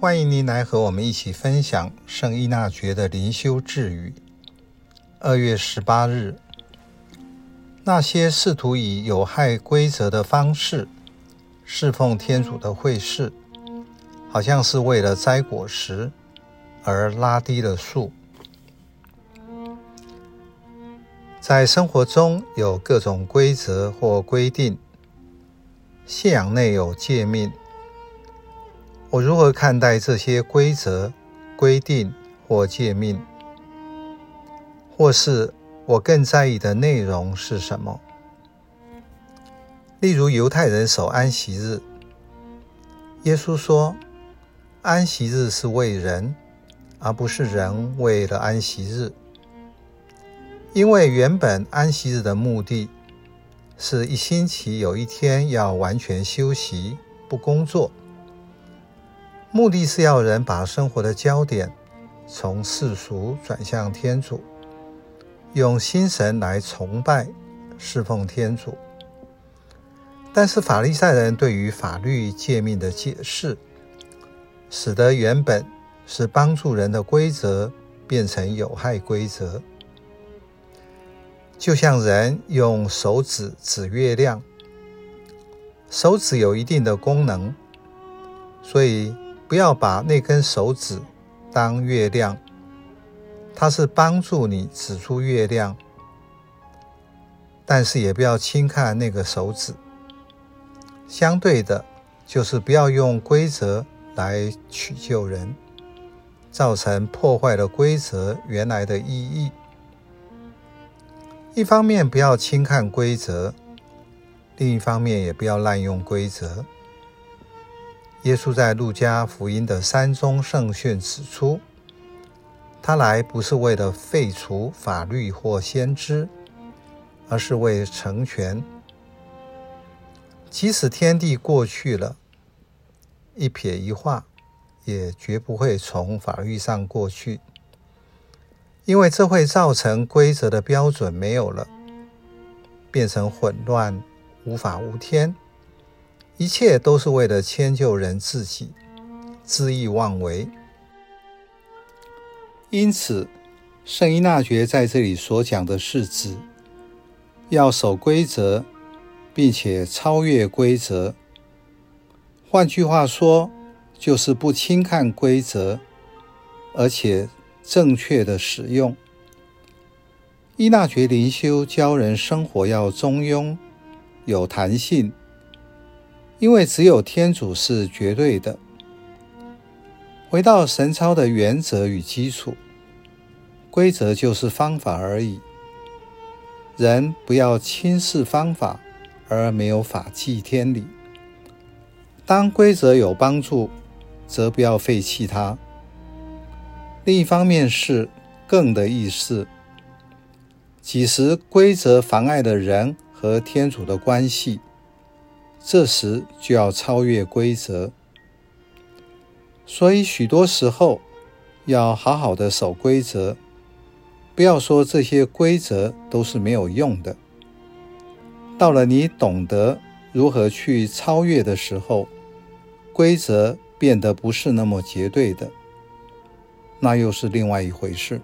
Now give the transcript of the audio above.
欢迎您来和我们一起分享圣依纳爵的灵修智语。二月十八日，那些试图以有害规则的方式侍奉天主的会士，好像是为了摘果实而拉低了树。在生活中有各种规则或规定，信仰内有诫命。我如何看待这些规则、规定或诫命？或是我更在意的内容是什么？例如，犹太人守安息日，耶稣说，安息日是为人，而不是人为了安息日。因为原本安息日的目的是一星期有一天要完全休息，不工作。目的是要人把生活的焦点从世俗转向天主，用心神来崇拜、侍奉天主。但是法利赛人对于法律诫命的解释，使得原本是帮助人的规则变成有害规则。就像人用手指指月亮，手指有一定的功能，所以。不要把那根手指当月亮，它是帮助你指出月亮，但是也不要轻看那个手指。相对的，就是不要用规则来取救人，造成破坏了规则原来的意义。一方面不要轻看规则，另一方面也不要滥用规则。耶稣在路加福音的山中圣训指出，他来不是为了废除法律或先知，而是为成全。即使天地过去了，一撇一画，也绝不会从法律上过去，因为这会造成规则的标准没有了，变成混乱，无法无天。一切都是为了迁就人自己，恣意妄为。因此，圣依纳爵在这里所讲的是指要守规则，并且超越规则。换句话说，就是不轻看规则，而且正确的使用。依纳爵灵修教人生活要中庸，有弹性。因为只有天主是绝对的。回到神操的原则与基础，规则就是方法而已。人不要轻视方法，而没有法纪天理。当规则有帮助，则不要废弃它。另一方面是更的意思，几时规则妨碍了人和天主的关系。这时就要超越规则，所以许多时候要好好的守规则，不要说这些规则都是没有用的。到了你懂得如何去超越的时候，规则变得不是那么绝对的，那又是另外一回事。